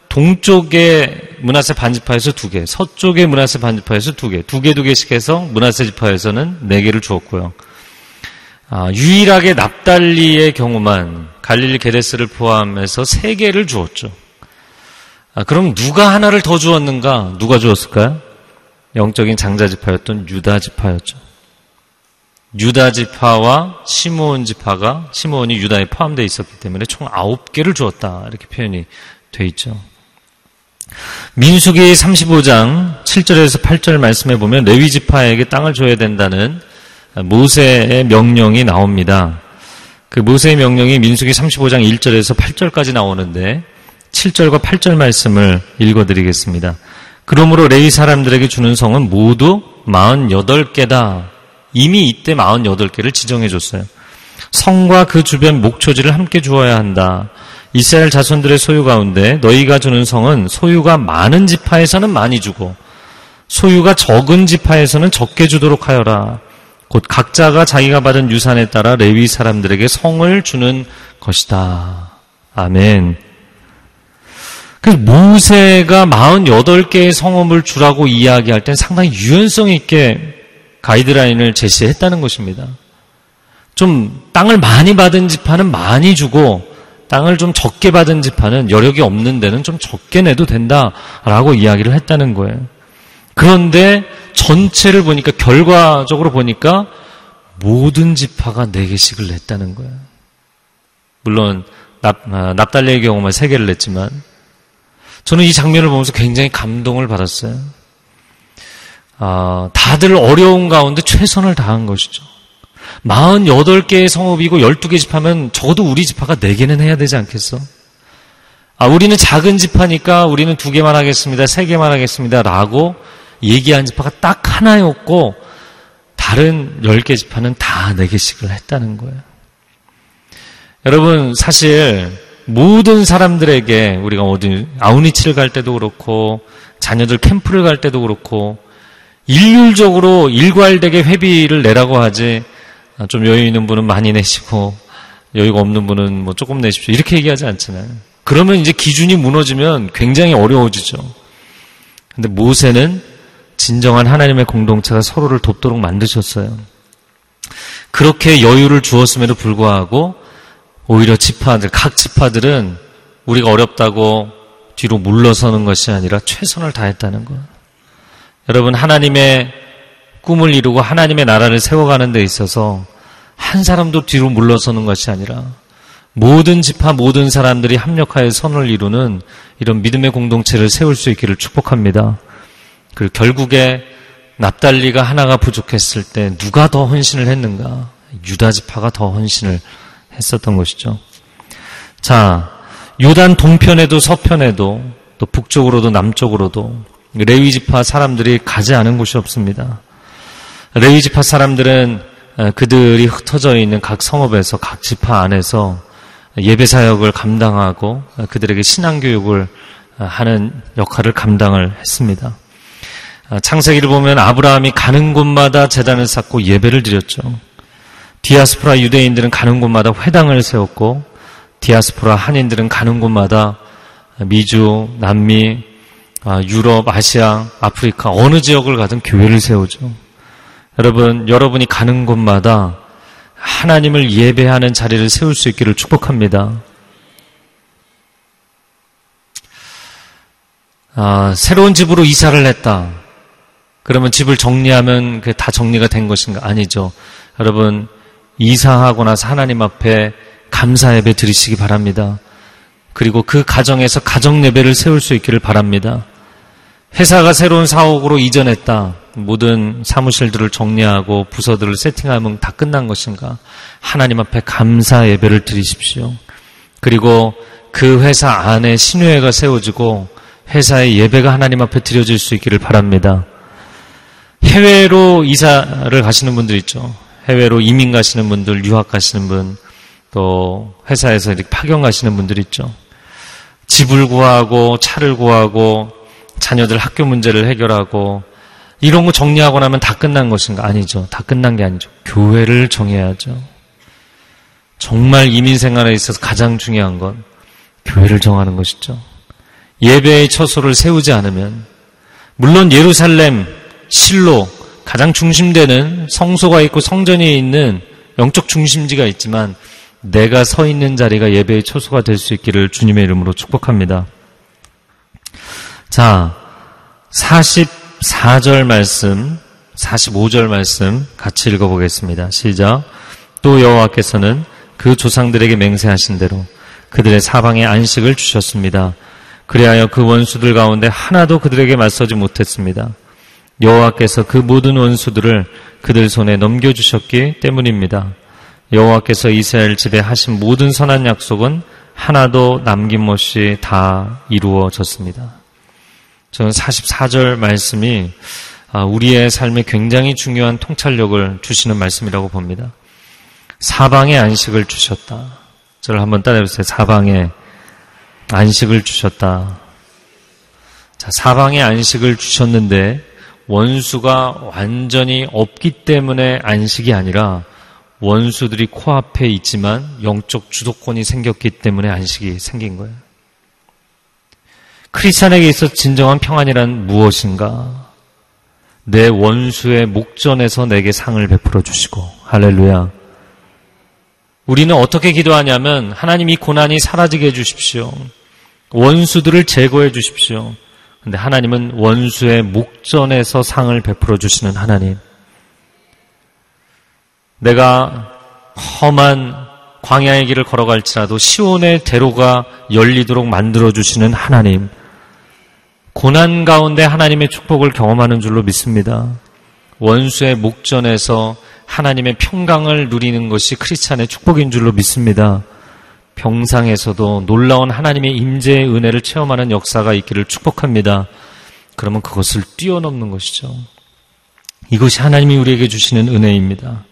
동쪽의 문하세 반지파에서 2개, 서쪽의 문하세 반지파에서 2개, 2개, 2개씩 해서 문하세 지파에서는 4개를 주었고요. 아, 유일하게 납달리의 경우만 갈릴리 게데스를 포함해서 3개를 주었죠. 아, 그럼 누가 하나를 더 주었는가? 누가 주었을까요? 영적인 장자 지파였던 유다 지파였죠. 유다 지파와 시므온 지파가 시므온이 유다에 포함되어 있었기 때문에 총 아홉 개를 주었다 이렇게 표현이 돼 있죠. 민수기 35장 7절에서 8절 말씀해 보면 레위 지파에게 땅을 줘야 된다는 모세의 명령이 나옵니다. 그 모세의 명령이 민수기 35장 1절에서 8절까지 나오는데 7절과 8절 말씀을 읽어 드리겠습니다. 그러므로 레위 사람들에게 주는 성은 모두 48개다. 이미 이때 48개를 지정해 줬어요. 성과 그 주변 목초지를 함께 주어야 한다. 이스라엘 자손들의 소유 가운데 너희가 주는 성은 소유가 많은 지파에서는 많이 주고 소유가 적은 지파에서는 적게 주도록 하여라. 곧 각자가 자기가 받은 유산에 따라 레위 사람들에게 성을 주는 것이다. 아멘. 그래서 모세가 48개의 성읍을 주라고 이야기할 땐 상당히 유연성 있게 가이드라인을 제시했다는 것입니다. 좀 땅을 많이 받은 지파는 많이 주고 땅을 좀 적게 받은 지파는 여력이 없는 데는 좀 적게 내도 된다라고 이야기를 했다는 거예요. 그런데 전체를 보니까 결과적으로 보니까 모든 지파가 4개씩을 냈다는 거예요. 물론 납, 아, 납달리의 경우만 3개를 냈지만 저는 이 장면을 보면서 굉장히 감동을 받았어요. 아, 다들 어려운 가운데 최선을 다한 것이죠. 48개의 성읍이고 12개 집하면 적어도 우리 집화가 4개는 해야 되지 않겠어? 아, 우리는 작은 집하니까 우리는 2개만 하겠습니다. 3개만 하겠습니다. 라고 얘기한 집화가 딱 하나였고 다른 10개 집화는 다 4개씩을 했다는 거예요. 여러분, 사실 모든 사람들에게 우리가 어디 아우니치를 갈 때도 그렇고 자녀들 캠프를 갈 때도 그렇고 일률적으로 일괄되게 회비를 내라고 하지 좀 여유 있는 분은 많이 내시고 여유가 없는 분은 뭐 조금 내십시오 이렇게 얘기하지 않잖아요. 그러면 이제 기준이 무너지면 굉장히 어려워지죠. 근데 모세는 진정한 하나님의 공동체가 서로를 돕도록 만드셨어요. 그렇게 여유를 주었음에도 불구하고 오히려 지파들, 각 지파들은 우리가 어렵다고 뒤로 물러서는 것이 아니라 최선을 다했다는 것. 여러분, 하나님의 꿈을 이루고 하나님의 나라를 세워가는 데 있어서 한 사람도 뒤로 물러서는 것이 아니라 모든 지파, 모든 사람들이 합력하여 선을 이루는 이런 믿음의 공동체를 세울 수 있기를 축복합니다. 그리고 결국에 납달리가 하나가 부족했을 때 누가 더 헌신을 했는가? 유다 지파가 더 헌신을 했었던 것이죠. 자, 요단 동편에도 서편에도 또 북쪽으로도 남쪽으로도 레위 지파 사람들이 가지 않은 곳이 없습니다. 레위 지파 사람들은 그들이 흩어져 있는 각 성읍에서 각 지파 안에서 예배 사역을 감당하고 그들에게 신앙 교육을 하는 역할을 감당을 했습니다. 창세기를 보면 아브라함이 가는 곳마다 재단을 쌓고 예배를 드렸죠. 디아스포라 유대인들은 가는 곳마다 회당을 세웠고 디아스포라 한인들은 가는 곳마다 미주, 남미, 아, 유럽, 아시아, 아프리카 어느 지역을 가든 교회를 세우죠. 여러분, 여러분이 가는 곳마다 하나님을 예배하는 자리를 세울 수 있기를 축복합니다. 아, 새로운 집으로 이사를 했다. 그러면 집을 정리하면 다 정리가 된 것인가? 아니죠. 여러분, 이사하고 나서 하나님 앞에 감사 예배 드리시기 바랍니다. 그리고 그 가정에서 가정 예배를 세울 수 있기를 바랍니다. 회사가 새로운 사옥으로 이전했다. 모든 사무실들을 정리하고 부서들을 세팅하면 다 끝난 것인가? 하나님 앞에 감사 예배를 드리십시오. 그리고 그 회사 안에 신회가 세워지고 회사의 예배가 하나님 앞에 드려질 수 있기를 바랍니다. 해외로 이사를 가시는 분들 있죠. 해외로 이민 가시는 분들, 유학 가시는 분, 또 회사에서 이렇게 파견 가시는 분들 있죠. 집을 구하고 차를 구하고 자녀들 학교 문제를 해결하고 이런 거 정리하고 나면 다 끝난 것인가? 아니죠. 다 끝난 게 아니죠. 교회를 정해야죠. 정말 이민 생활에 있어서 가장 중요한 건 교회를 정하는 것이죠. 예배의 처소를 세우지 않으면 물론 예루살렘, 실로 가장 중심되는 성소가 있고 성전이 있는 영적 중심지가 있지만 내가 서 있는 자리가 예배의 초소가 될 수 있기를 주님의 이름으로 축복합니다. 자, 44절 말씀 45절 말씀 같이 읽어보겠습니다. 시작. 또 여호와께서는 그 조상들에게 맹세하신 대로 그들의 사방에 안식을 주셨습니다. 그리하여 그 원수들 가운데 하나도 그들에게 맞서지 못했습니다. 여호와께서 그 모든 원수들을 그들 손에 넘겨주셨기 때문입니다. 여호와께서 이스라엘 집에 하신 모든 선한 약속은 하나도 남김없이 다 이루어졌습니다. 저는 44절 말씀이 아, 우리의 삶에 굉장히 중요한 통찰력을 주시는 말씀이라고 봅니다. 사방에 안식을 주셨다. 저를 한번 따라해보세요. 사방에 안식을 주셨다. 자, 사방에 안식을 주셨는데 원수가 완전히 없기 때문에 안식이 아니라 원수들이 코앞에 있지만 영적 주도권이 생겼기 때문에 안식이 생긴 거예요. 크리스찬에게 있어 진정한 평안이란 무엇인가? 내 원수의 목전에서 내게 상을 베풀어 주시고 할렐루야. 우리는 어떻게 기도하냐면 하나님 이 고난이 사라지게 해 주십시오. 원수들을 제거해 주십시오. 근데 하나님은 원수의 목전에서 상을 베풀어 주시는 하나님. 내가 험한 광야의 길을 걸어갈지라도 시온의 대로가 열리도록 만들어 주시는 하나님. 고난 가운데 하나님의 축복을 경험하는 줄로 믿습니다. 원수의 목전에서 하나님의 평강을 누리는 것이 크리스찬의 축복인 줄로 믿습니다. 병상에서도 놀라운 하나님의 임재의 은혜를 체험하는 역사가 있기를 축복합니다. 그러면 그것을 뛰어넘는 것이죠. 이것이 하나님이 우리에게 주시는 은혜입니다.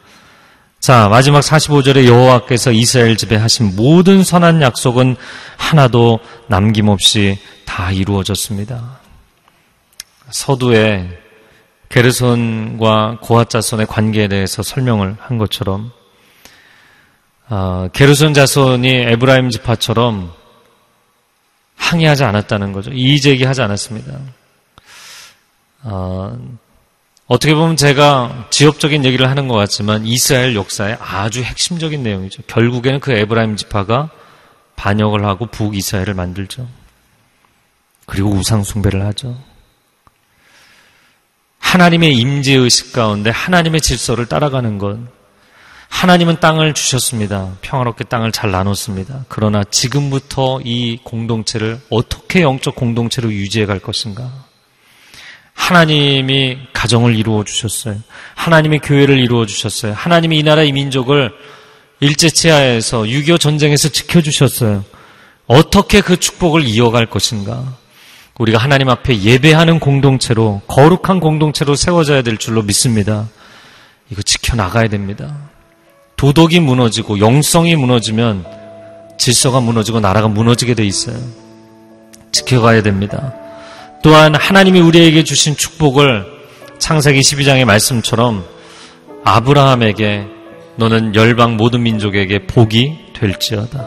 자, 마지막 45절에 여호와께서 이스라엘 집에 하신 모든 선한 약속은 하나도 남김없이 다 이루어졌습니다. 서두에 게르손과 고핫 자손의 관계에 대해서 설명을 한 것처럼 어, 게르손 자손이 에브라임 지파처럼 항의하지 않았다는 거죠. 이의제기하지 않았습니다. 어, 어떻게 보면 제가 지역적인 얘기를 하는 것 같지만 이스라엘 역사의 아주 핵심적인 내용이죠. 결국에는 그 에브라임 지파가 반역을 하고 북이스라엘을 만들죠. 그리고 우상숭배를 하죠. 하나님의 임재의식 가운데 하나님의 질서를 따라가는 것, 하나님은 땅을 주셨습니다. 평화롭게 땅을 잘 나눴습니다. 그러나 지금부터 이 공동체를 어떻게 영적 공동체로 유지해 갈 것인가? 하나님이 가정을 이루어 주셨어요. 하나님의 교회를 이루어 주셨어요. 하나님이 이 나라 이 민족을 일제 치하에서 6.25 전쟁에서 지켜 주셨어요. 어떻게 그 축복을 이어갈 것인가? 우리가 하나님 앞에 예배하는 공동체로, 거룩한 공동체로 세워져야 될 줄로 믿습니다. 이거 지켜 나가야 됩니다. 도덕이 무너지고 영성이 무너지면 질서가 무너지고 나라가 무너지게 돼 있어요. 지켜가야 됩니다. 또한 하나님이 우리에게 주신 축복을 창세기 12장의 말씀처럼 아브라함에게 너는 열방 모든 민족에게 복이 될지어다.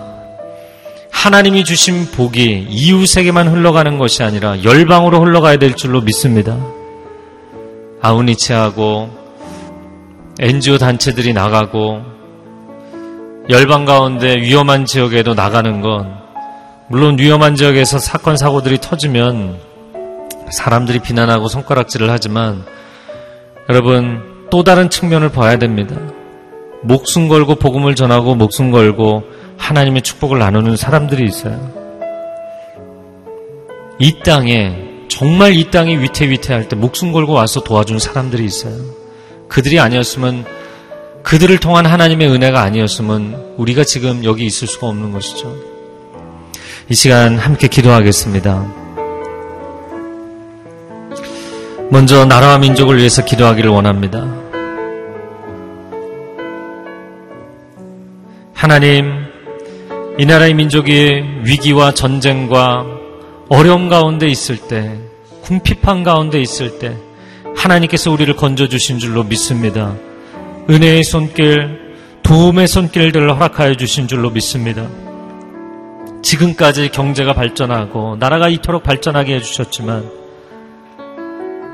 하나님이 주신 복이 이웃에게만 흘러가는 것이 아니라 열방으로 흘러가야 될 줄로 믿습니다. 아우니치하고 NGO 단체들이 나가고 열방 가운데 위험한 지역에도 나가는 건 물론 위험한 지역에서 사건 사고들이 터지면 사람들이 비난하고 손가락질을 하지만 여러분 또 다른 측면을 봐야 됩니다. 목숨 걸고 복음을 전하고 목숨 걸고 하나님의 축복을 나누는 사람들이 있어요. 이 땅에 정말 이 땅이 위태위태할 때 목숨 걸고 와서 도와준 사람들이 있어요. 그들이 아니었으면 그들을 통한 하나님의 은혜가 아니었으면 우리가 지금 여기 있을 수가 없는 것이죠. 이 시간 함께 기도하겠습니다. 먼저 나라와 민족을 위해서 기도하기를 원합니다. 하나님, 이 나라의 민족이 위기와 전쟁과 어려움 가운데 있을 때, 궁핍한 가운데 있을 때, 하나님께서 우리를 건져주신 줄로 믿습니다. 은혜의 손길, 도움의 손길들을 허락하여 주신 줄로 믿습니다. 지금까지 경제가 발전하고 나라가 이토록 발전하게 해주셨지만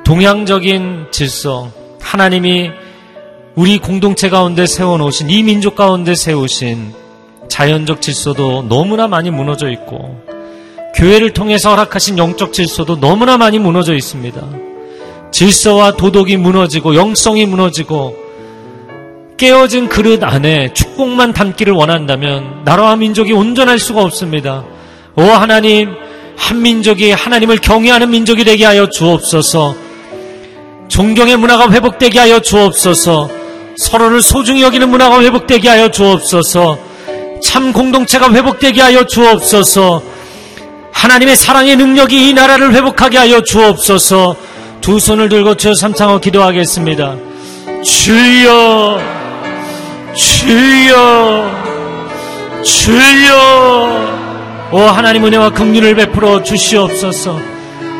동양적인 질서, 하나님이 우리 공동체 가운데 세워놓으신 이 민족 가운데 세우신 자연적 질서도 너무나 많이 무너져 있고 교회를 통해서 허락하신 영적 질서도 너무나 많이 무너져 있습니다. 질서와 도덕이 무너지고 영성이 무너지고 깨어진 그릇 안에 축복만 담기를 원한다면 나라와 민족이 온전할 수가 없습니다. 오 하나님, 한 민족이 하나님을 경외하는 민족이 되게 하여 주옵소서. 존경의 문화가 회복되게 하여 주옵소서. 서로를 소중히 여기는 문화가 회복되게 하여 주옵소서. 참 공동체가 회복되게 하여 주옵소서. 하나님의 사랑의 능력이 이 나라를 회복하게 하여 주옵소서. 두 손을 들고 주여 삼창하고 기도하겠습니다. 주여, 주여, 주여. 오 하나님 은혜와 긍휼을 베풀어 주시옵소서.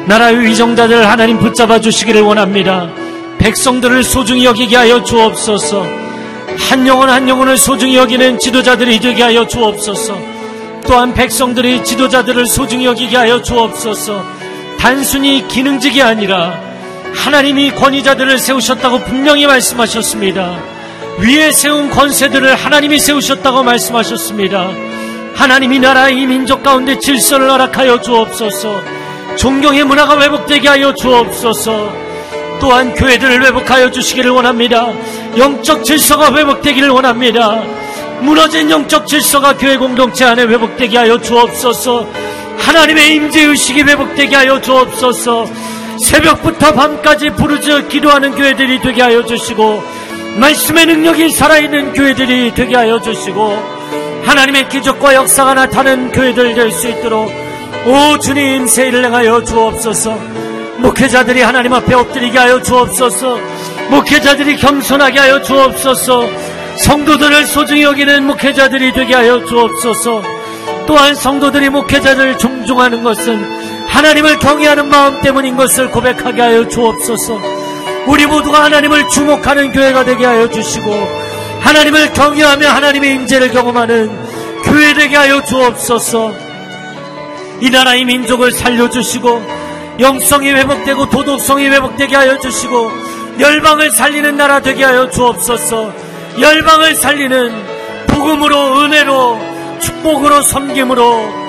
나라의 위정자들 하나님 붙잡아 주시기를 원합니다. 백성들을 소중히 여기게 하여 주옵소서. 한 영혼 한 영혼을 소중히 여기는 지도자들이 되게 하여 주옵소서. 또한 백성들이 지도자들을 소중히 여기게 하여 주옵소서. 단순히 기능직이 아니라 하나님이 권위자들을 세우셨다고 분명히 말씀하셨습니다. 위에 세운 권세들을 하나님이 세우셨다고 말씀하셨습니다. 하나님이 나라의 민족 가운데 질서를 허락하여 주옵소서. 존경의 문화가 회복되게 하여 주옵소서. 또한 교회들을 회복하여 주시기를 원합니다. 영적 질서가 회복되기를 원합니다. 무너진 영적 질서가 교회 공동체 안에 회복되게 하여 주옵소서. 하나님의 임재 의식이 회복되게 하여 주옵소서. 새벽부터 밤까지 부르짖어 기도하는 교회들이 되게 하여 주시고 말씀의 능력이 살아있는 교회들이 되게 하여 주시고 하나님의 기적과 역사가 나타나는 교회들 될 수 있도록 오 주님 세일을 행하여 주옵소서. 목회자들이 하나님 앞에 엎드리게 하여 주옵소서. 목회자들이 겸손하게 하여 주옵소서. 성도들을 소중히 여기는 목회자들이 되게 하여 주옵소서. 또한 성도들이 목회자들을 존중하는 것은 하나님을 경외하는 마음 때문인 것을 고백하게 하여 주옵소서 우리 모두가 하나님을 주목하는 교회가 되게 하여 주시고 하나님을 경외하며 하나님의 임재를 경험하는 교회 되게 하여 주옵소서. 이 나라의 민족을 살려주시고 영성이 회복되고 도덕성이 회복되게 하여 주시고 열방을 살리는 나라 되게 하여 주옵소서. 열방을 살리는 복음으로 은혜로 축복으로 섬김으로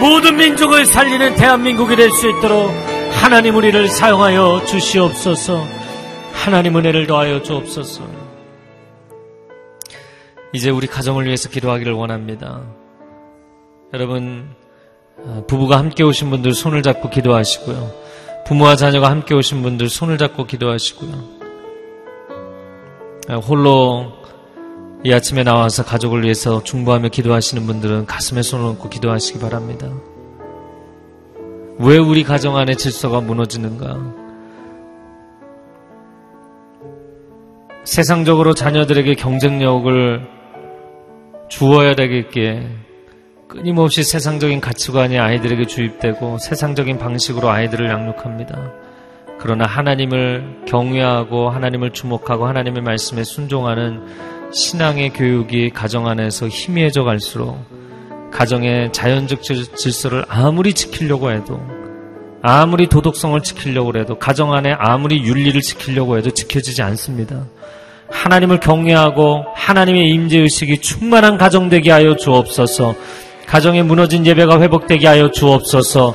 모든 민족을 살리는 대한민국이 될 수 있도록 하나님 우리를 사용하여 주시옵소서. 하나님 은혜를 더하여 주옵소서. 이제 우리 가정을 위해서 기도하기를 원합니다. 여러분, 어, 부부가 함께 오신 분들 손을 잡고 기도하시고요. 부모와 자녀가 함께 오신 분들 손을 잡고 기도하시고요. 어, 홀로 이 아침에 나와서 가족을 위해서 중보하며 기도하시는 분들은 가슴에 손을 얹고 기도하시기 바랍니다. 왜 우리 가정 안에 질서가 무너지는가? 세상적으로 자녀들에게 경쟁력을 주어야 되겠기에 끊임없이 세상적인 가치관이 아이들에게 주입되고 세상적인 방식으로 아이들을 양육합니다. 그러나 하나님을 경외하고 하나님을 주목하고 하나님의 말씀에 순종하는 신앙의 교육이 가정 안에서 희미해져 갈수록 가정의 자연적 질서를 아무리 지키려고 해도 아무리 도덕성을 지키려고 해도 가정 안에 아무리 윤리를 지키려고 해도 지켜지지 않습니다. 하나님을 경외하고 하나님의 임재 의식이 충만한 가정 되게 하여 주옵소서. 가정의 무너진 예배가 회복되게 하여 주옵소서.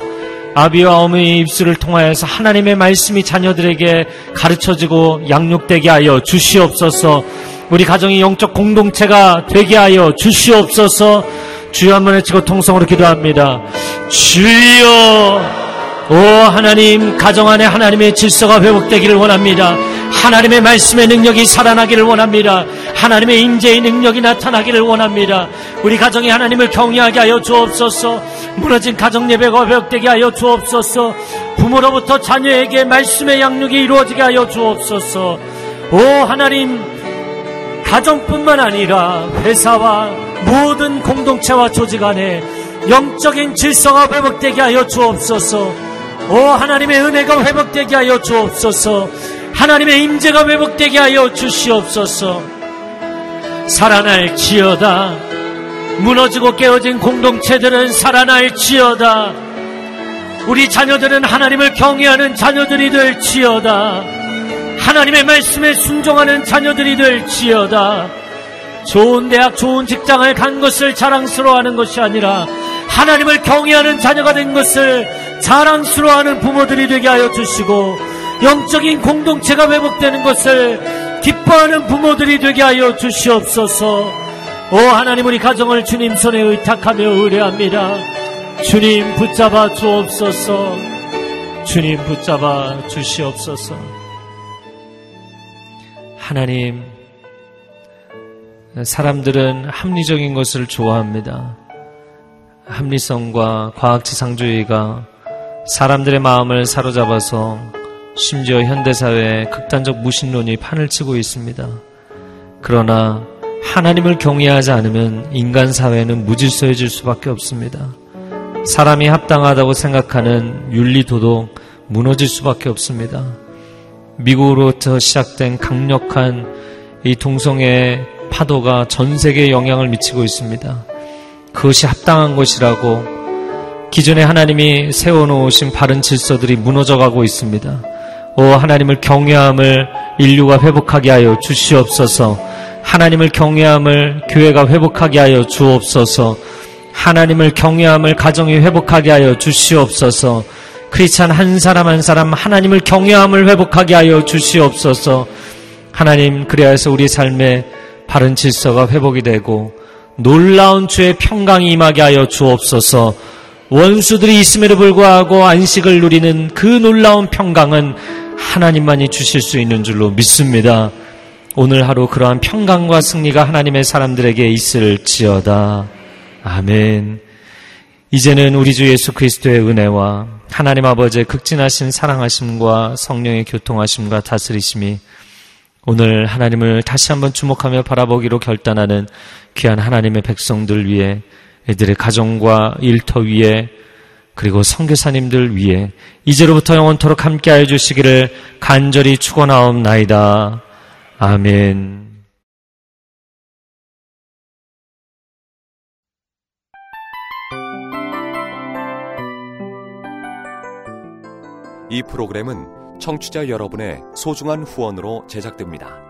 아비와 어머니의 입술을 통하여서 하나님의 말씀이 자녀들에게 가르쳐지고 양육되게 하여 주시옵소서. 우리 가정이 영적 공동체가 되게 하여 주시옵소서. 주여 한번 외치고 통성으로 기도합니다. 주여 오 하나님 가정 안에 하나님의 질서가 회복되기를 원합니다. 하나님의 말씀의 능력이 살아나기를 원합니다. 하나님의 임재의 능력이 나타나기를 원합니다. 우리 가정이 하나님을 경외하게 하여 주옵소서. 무너진 가정 예배가 회복되게 하여 주옵소서. 부모로부터 자녀에게 말씀의 양육이 이루어지게 하여 주옵소서. 오 하나님 가정뿐만 아니라 회사와 모든 공동체와 조직 안에 영적인 질서가 회복되게 하여 주옵소서. 오 하나님의 은혜가 회복되게 하여 주옵소서. 하나님의 임재가 회복되게 하여 주시옵소서. 살아날 지어다. 무너지고 깨어진 공동체들은 살아날 지어다. 우리 자녀들은 하나님을 경외하는 자녀들이 될 지어다. 하나님의 말씀에 순종하는 자녀들이 될 지어다. 좋은 대학, 좋은 직장을 간 것을 자랑스러워하는 것이 아니라 하나님을 경외하는 자녀가 된 것을 자랑스러워하는 부모들이 되게 하여 주시고 영적인 공동체가 회복되는 것을 기뻐하는 부모들이 되게 하여 주시옵소서. 오 하나님 우리 가정을 주님 손에 의탁하며 의뢰합니다. 주님 붙잡아 주옵소서. 주님 붙잡아 주시옵소서. 하나님 사람들은 합리적인 것을 좋아합니다. 합리성과 과학지상주의가 사람들의 마음을 사로잡아서 심지어 현대사회에 극단적 무신론이 판을 치고 있습니다. 그러나 하나님을 경외하지 않으면 인간 사회는 무질서해질 수밖에 없습니다. 사람이 합당하다고 생각하는 윤리 도덕 무너질 수밖에 없습니다. 미국으로부터 시작된 강력한 이 동성애 파도가 전 세계에 영향을 미치고 있습니다. 그것이 합당한 것이라고 기존에 하나님이 세워놓으신 바른 질서들이 무너져가고 있습니다. 오 하나님을 경외함을 인류가 회복하게 하여 주시옵소서. 하나님을 경외함을 교회가 회복하게 하여 주옵소서. 하나님을 경외함을 가정이 회복하게 하여 주시옵소서. 크리스찬 한 사람 한 사람 하나님을 경외함을 회복하게 하여 주시옵소서. 하나님 해서 우리 삶에 바른 질서가 회복이 되고 놀라운 주의 평강이 임하게 하여 주옵소서. 원수들이 있음에도 불구하고 안식을 누리는 그 놀라운 평강은 하나님만이 주실 수 있는 줄로 믿습니다. 오늘 하루 그러한 평강과 승리가 하나님의 사람들에게 있을지어다. 아멘. 이제는 우리 주 예수 그리스도의 은혜와 하나님 아버지의 극진하신 사랑하심과 성령의 교통하심과 다스리심이 오늘 하나님을 다시 한번 주목하며 바라보기로 결단하는 귀한 하나님의 백성들 위해 애들의 가정과 일터 위에 그리고 성교사님들 위해 이제로부터 영원토록 함께하여 주시기를 간절히 축원하옵나이다. 아멘. 이 프로그램은 청취자 여러분의 소중한 후원으로 제작됩니다.